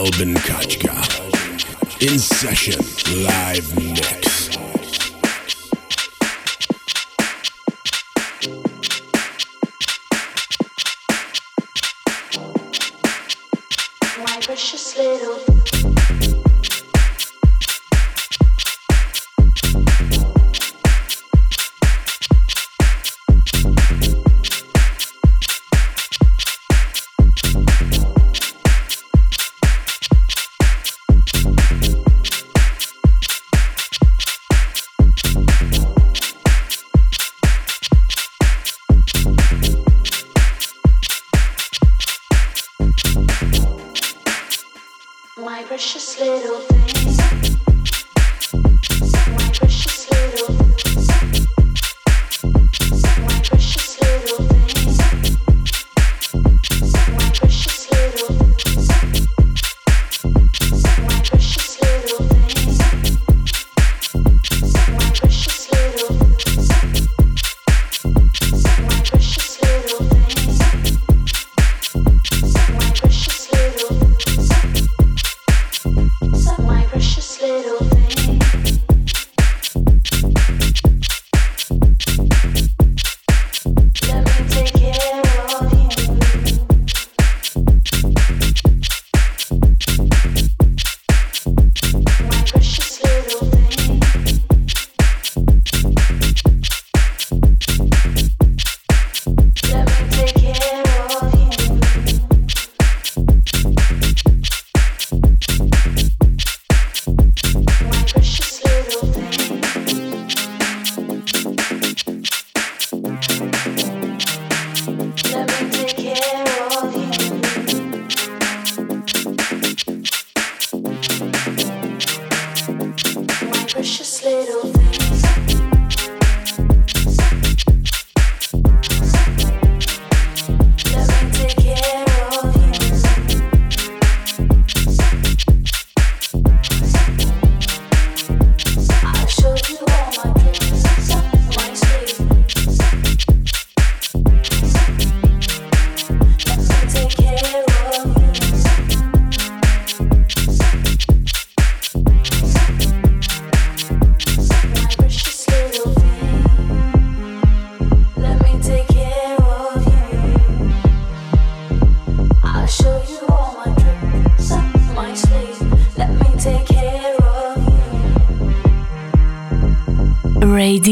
Alban Kachka. In session, live mix.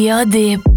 Radio Deep.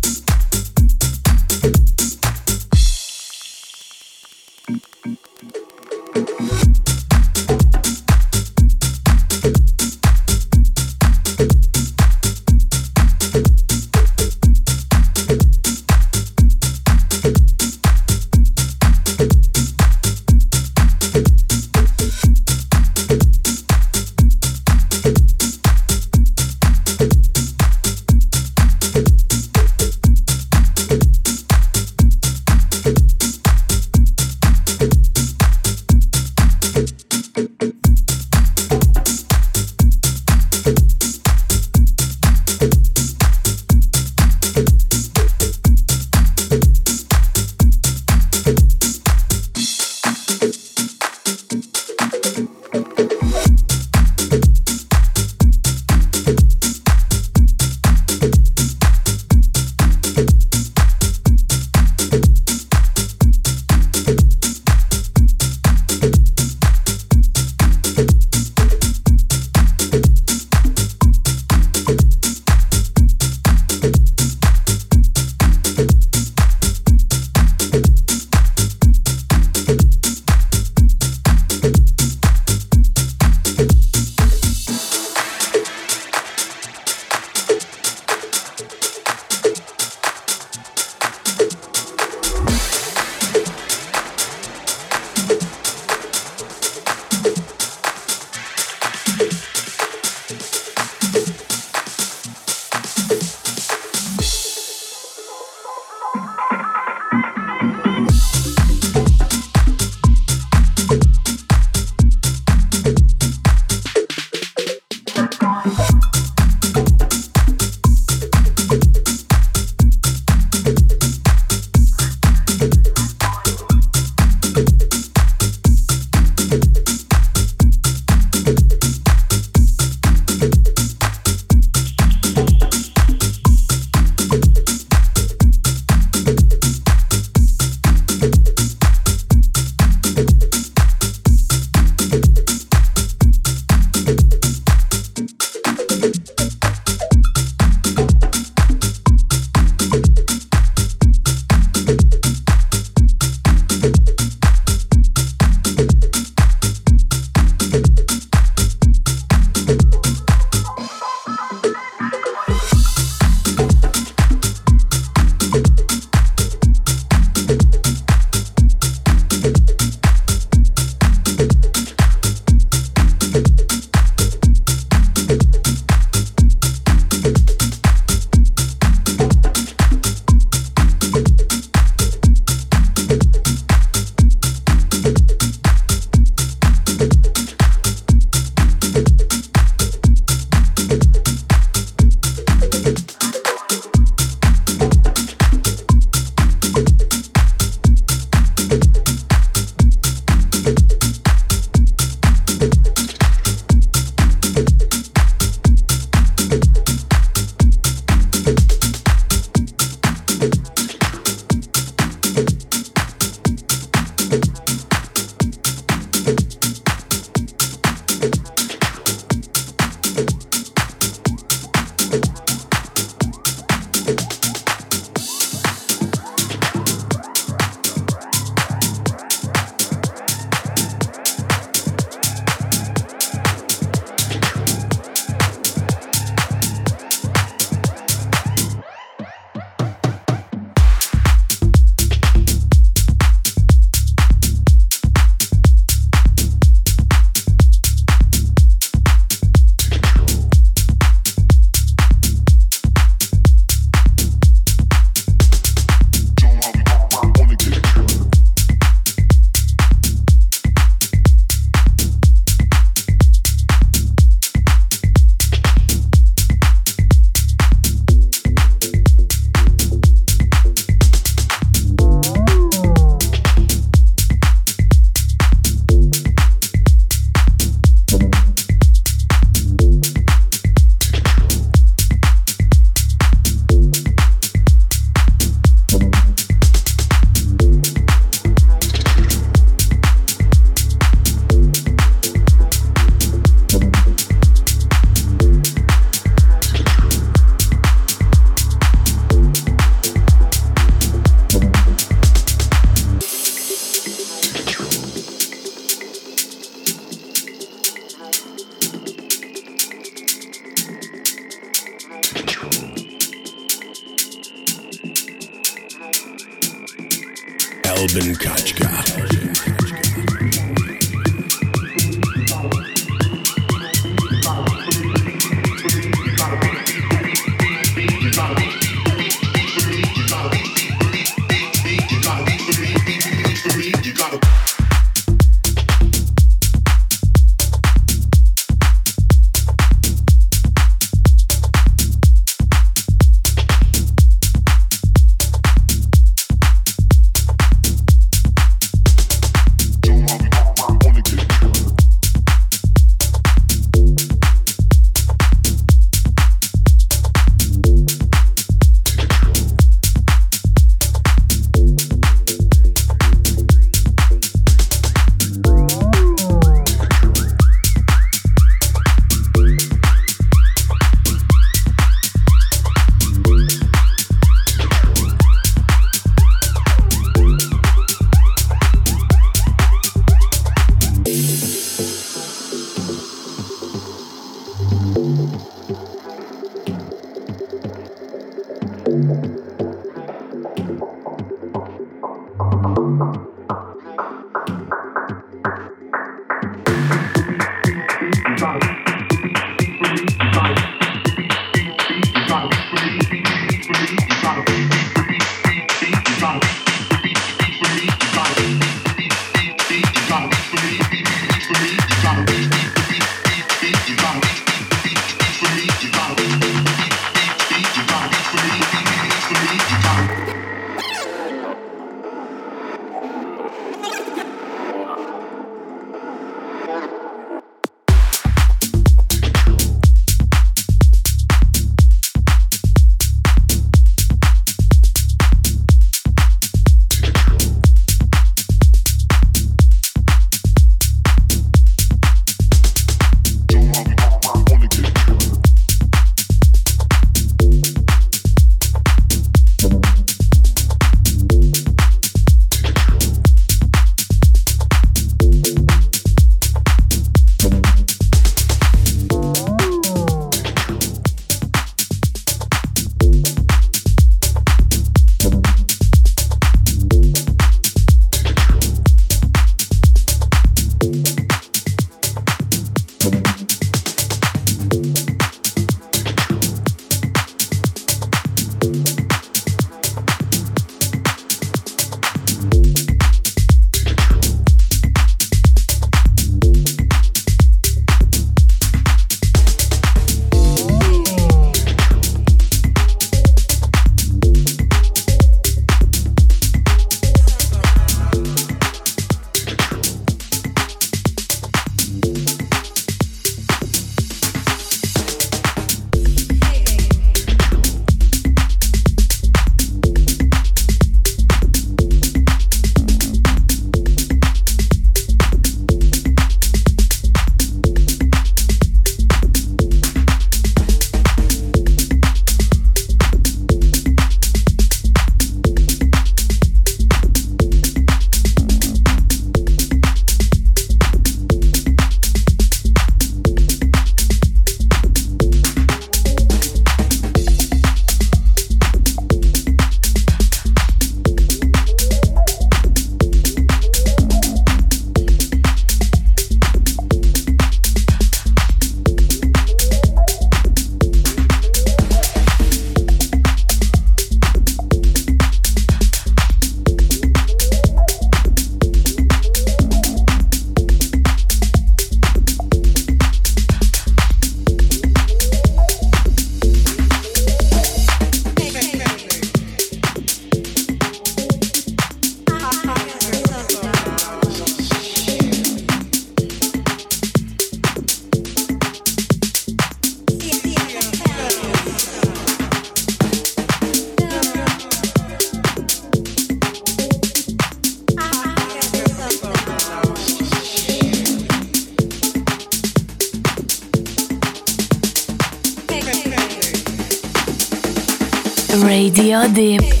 POD.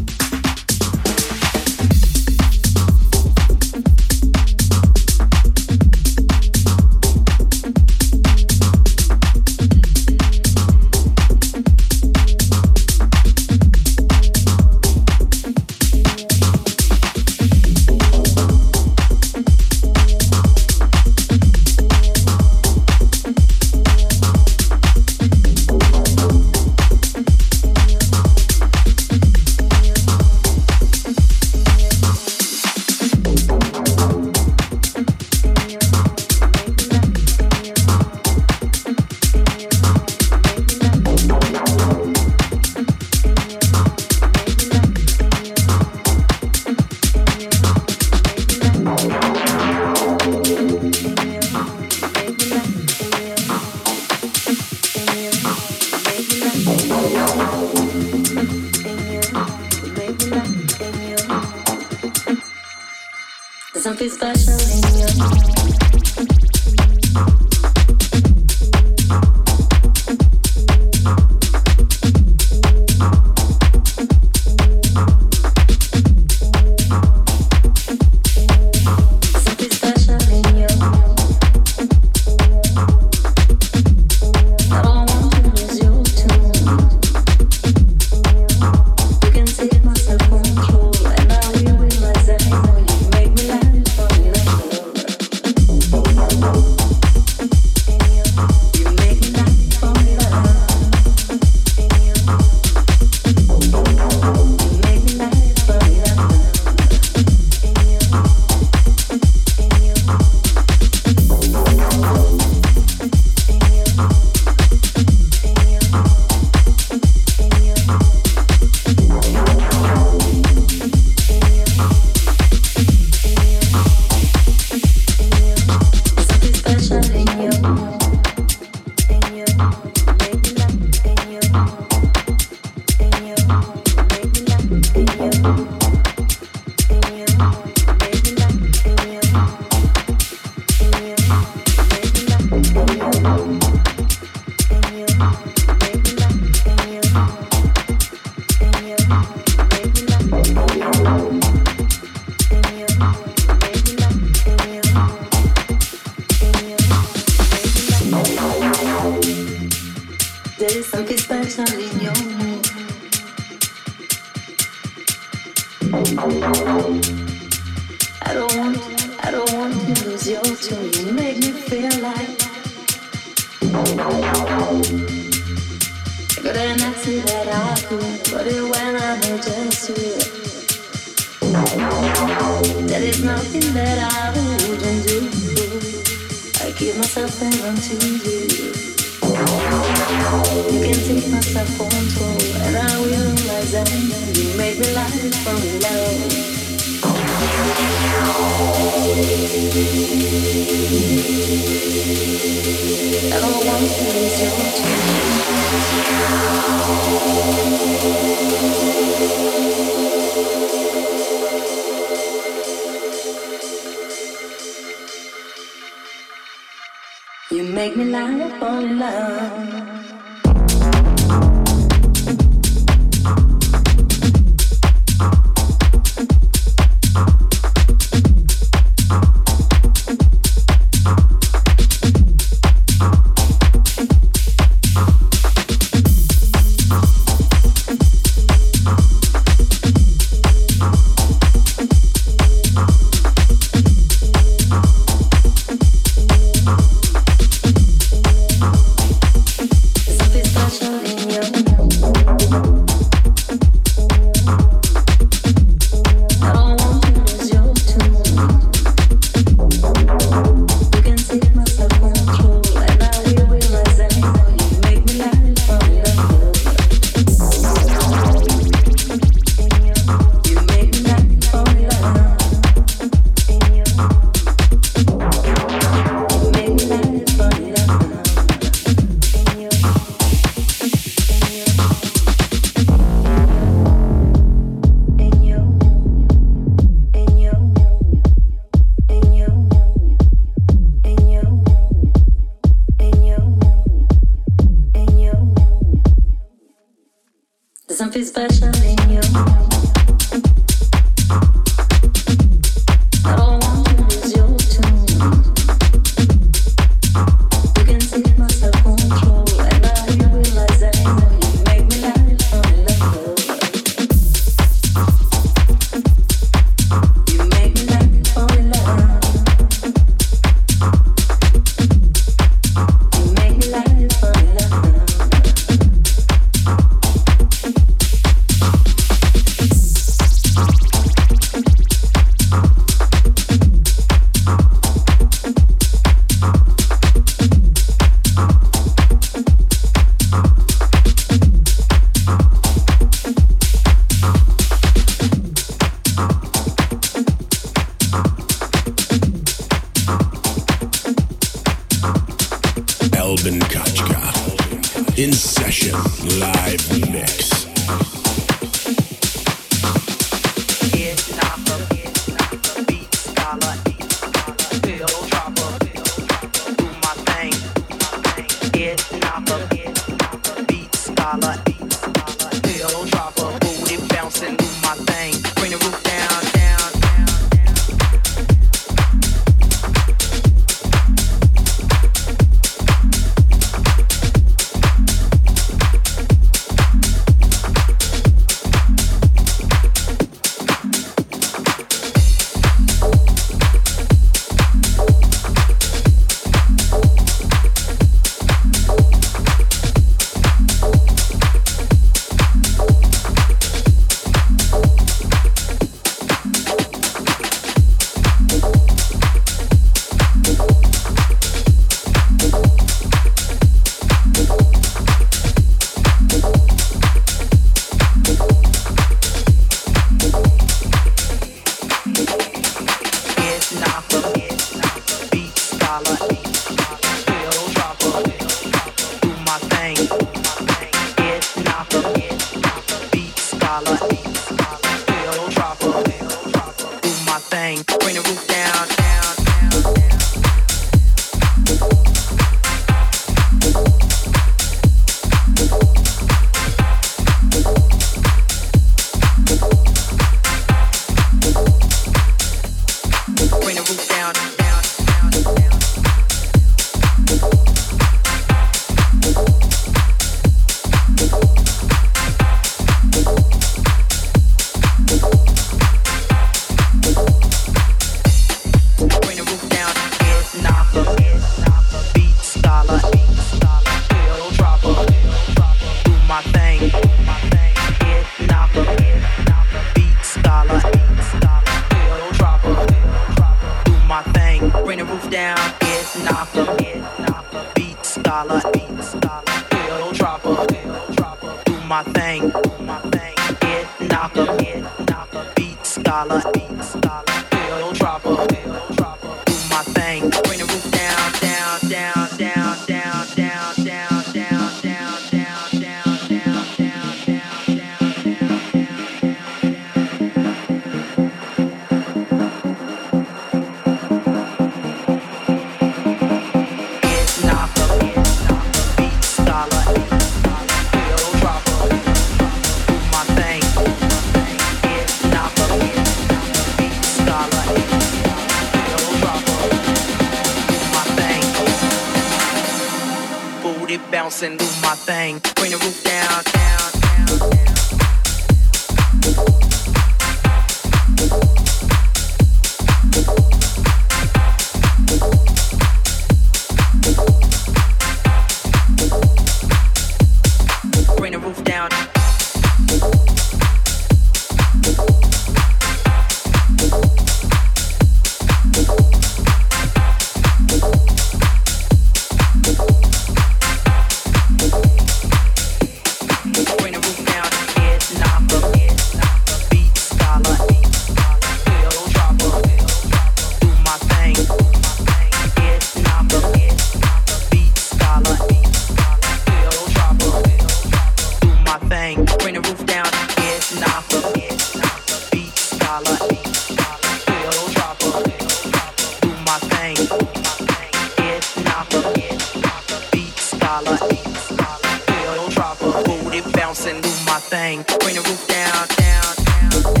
it bouncing, do my thing. Bring the roof down, down, down.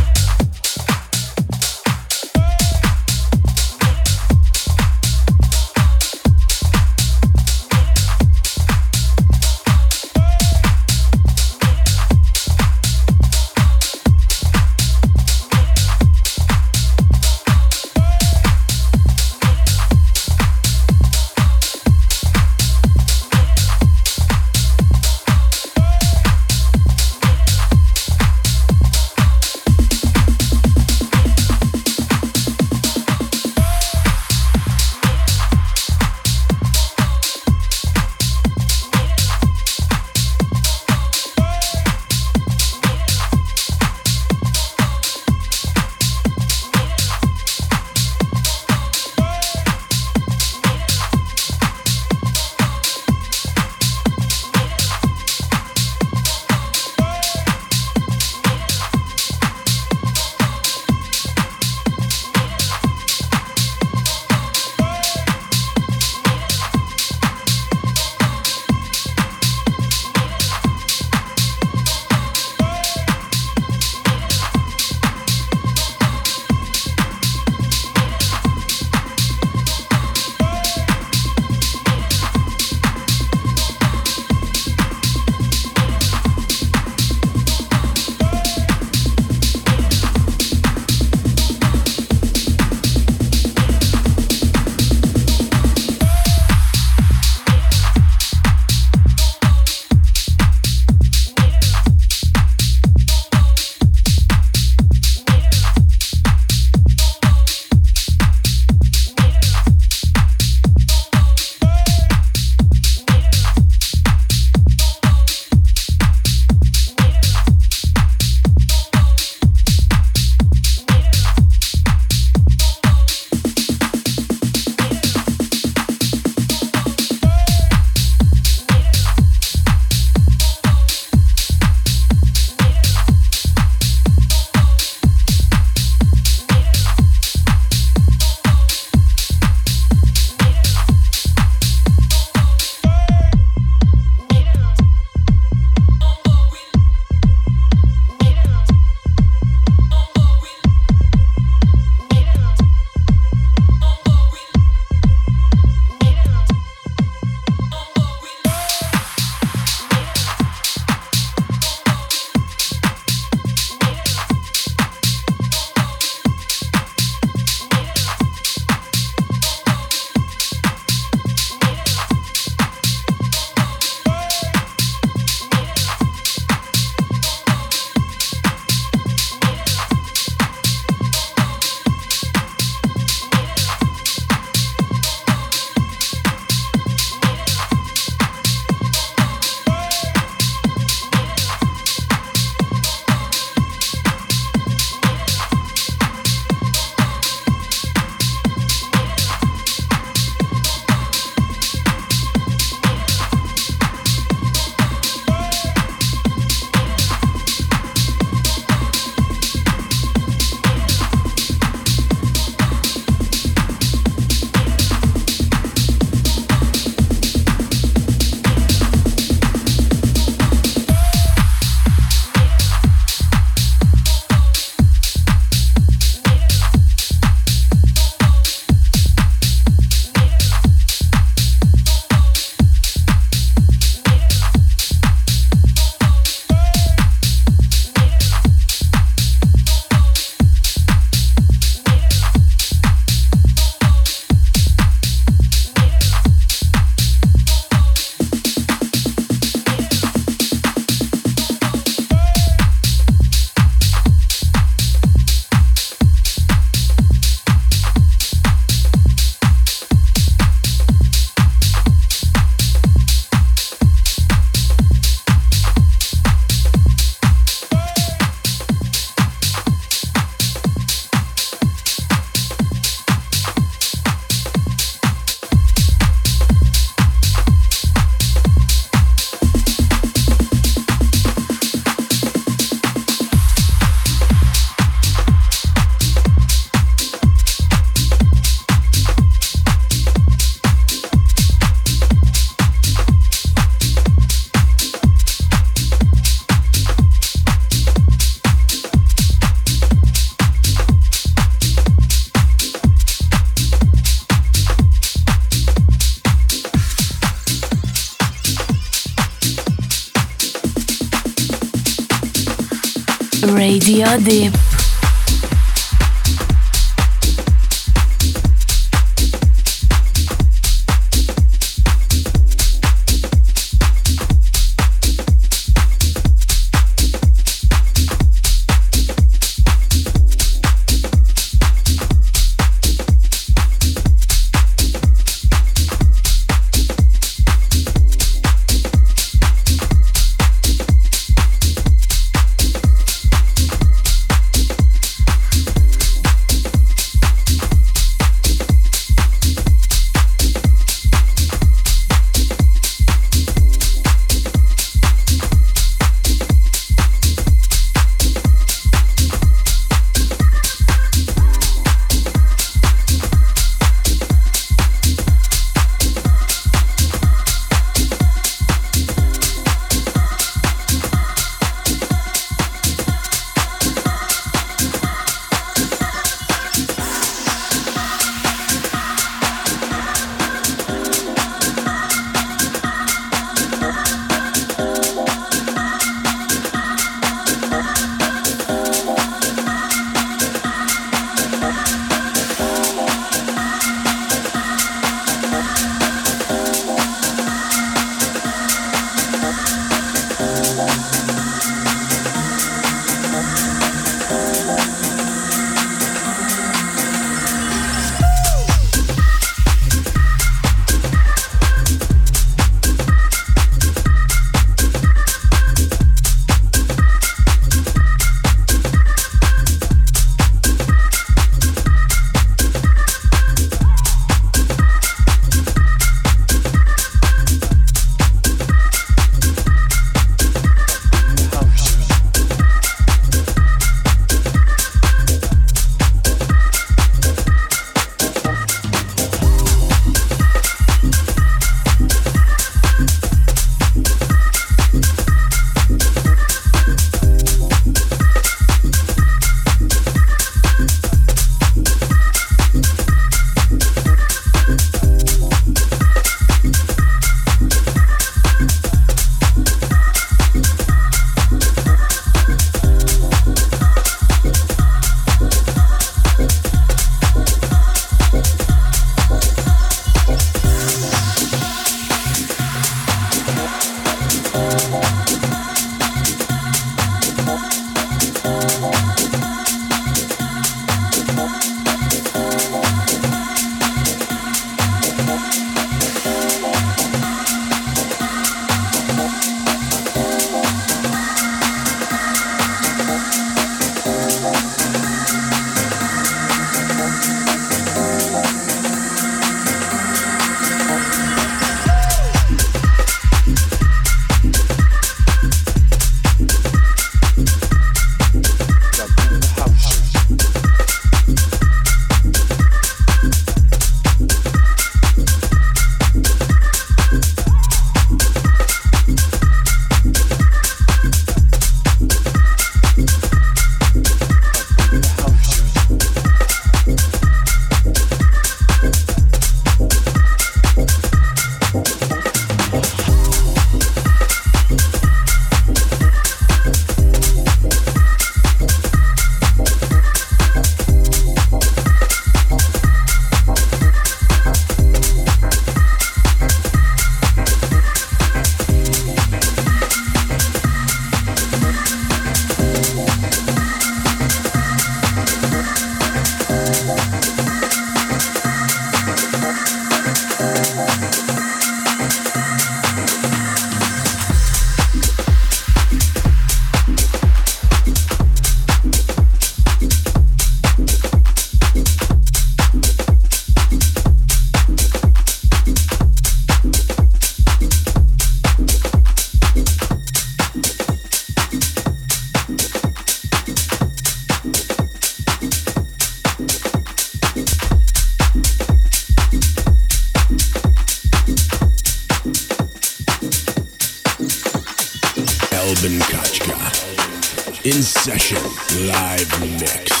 In session, live mix.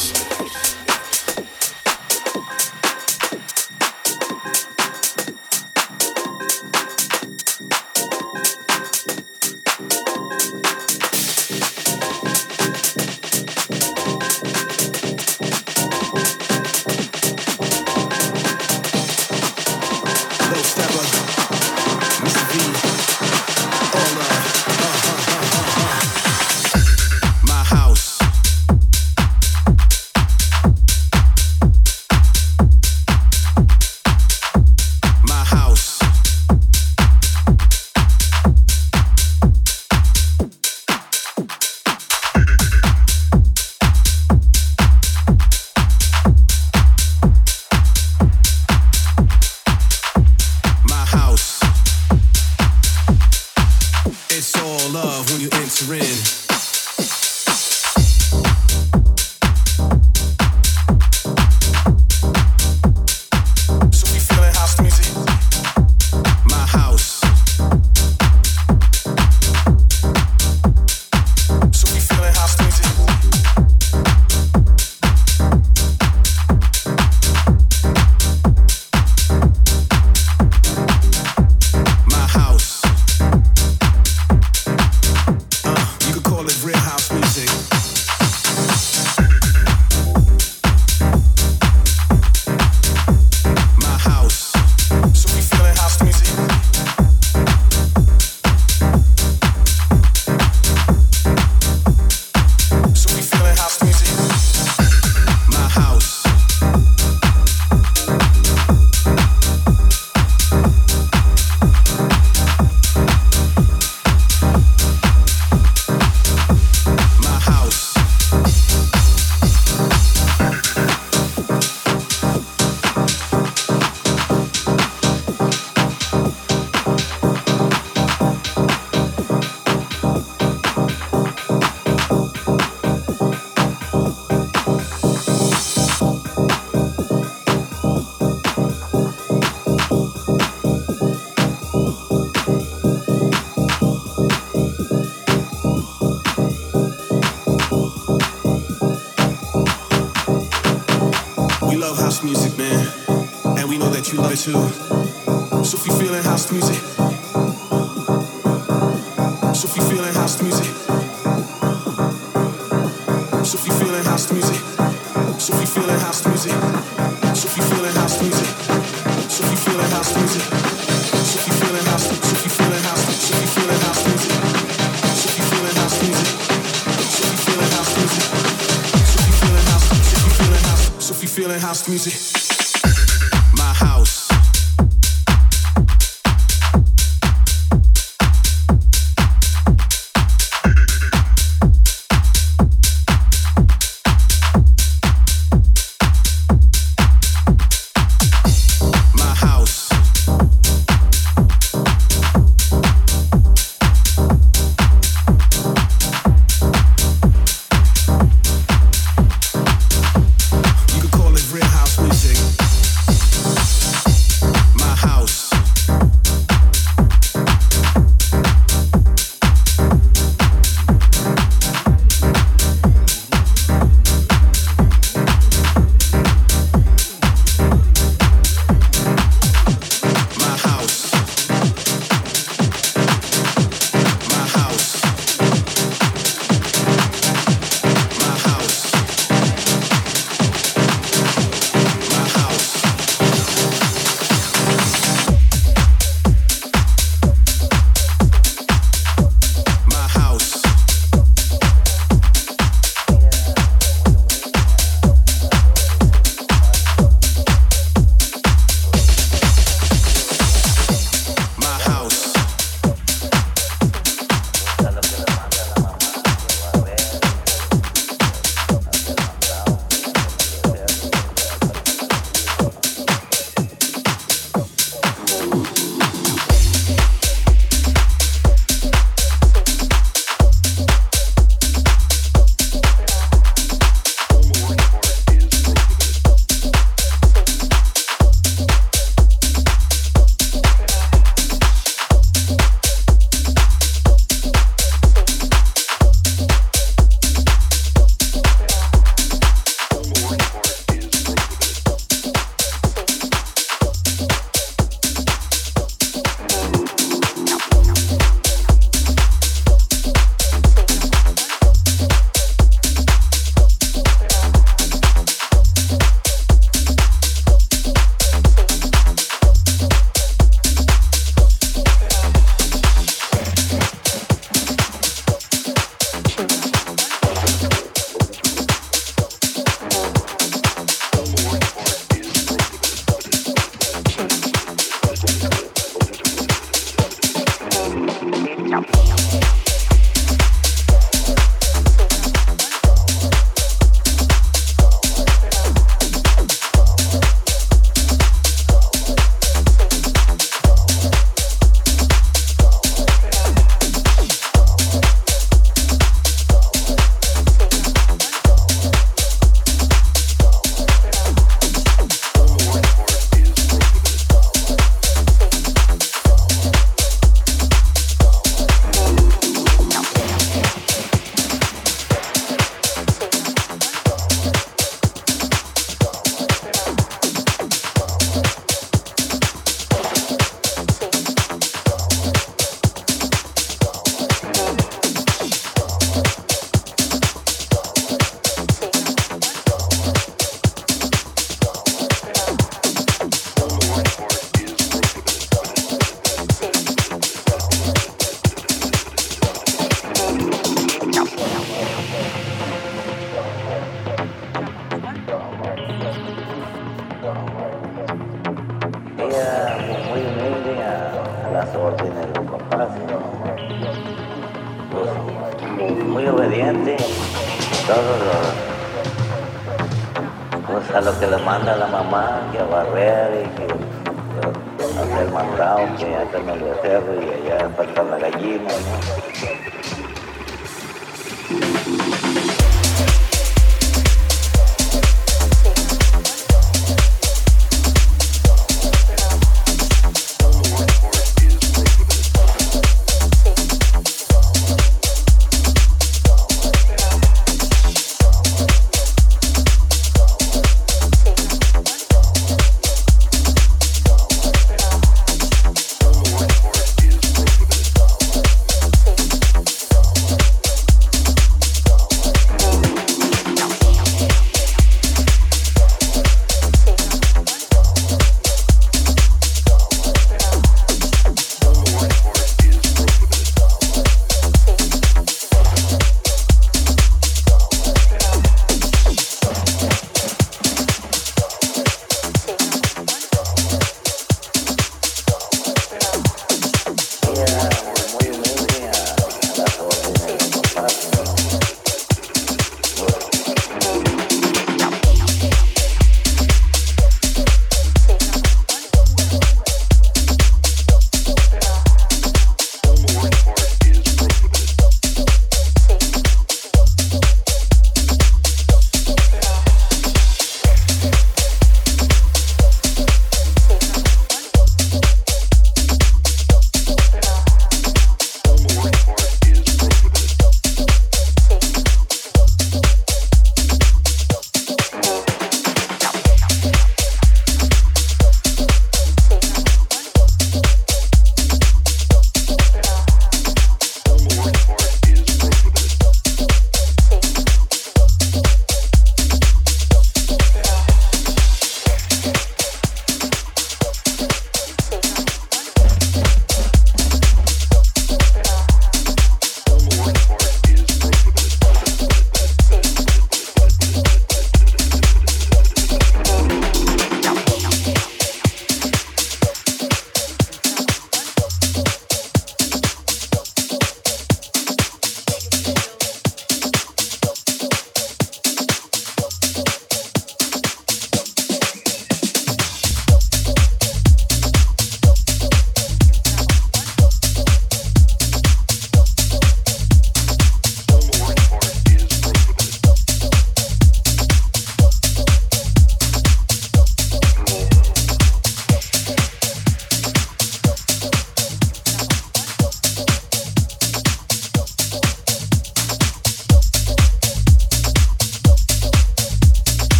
Que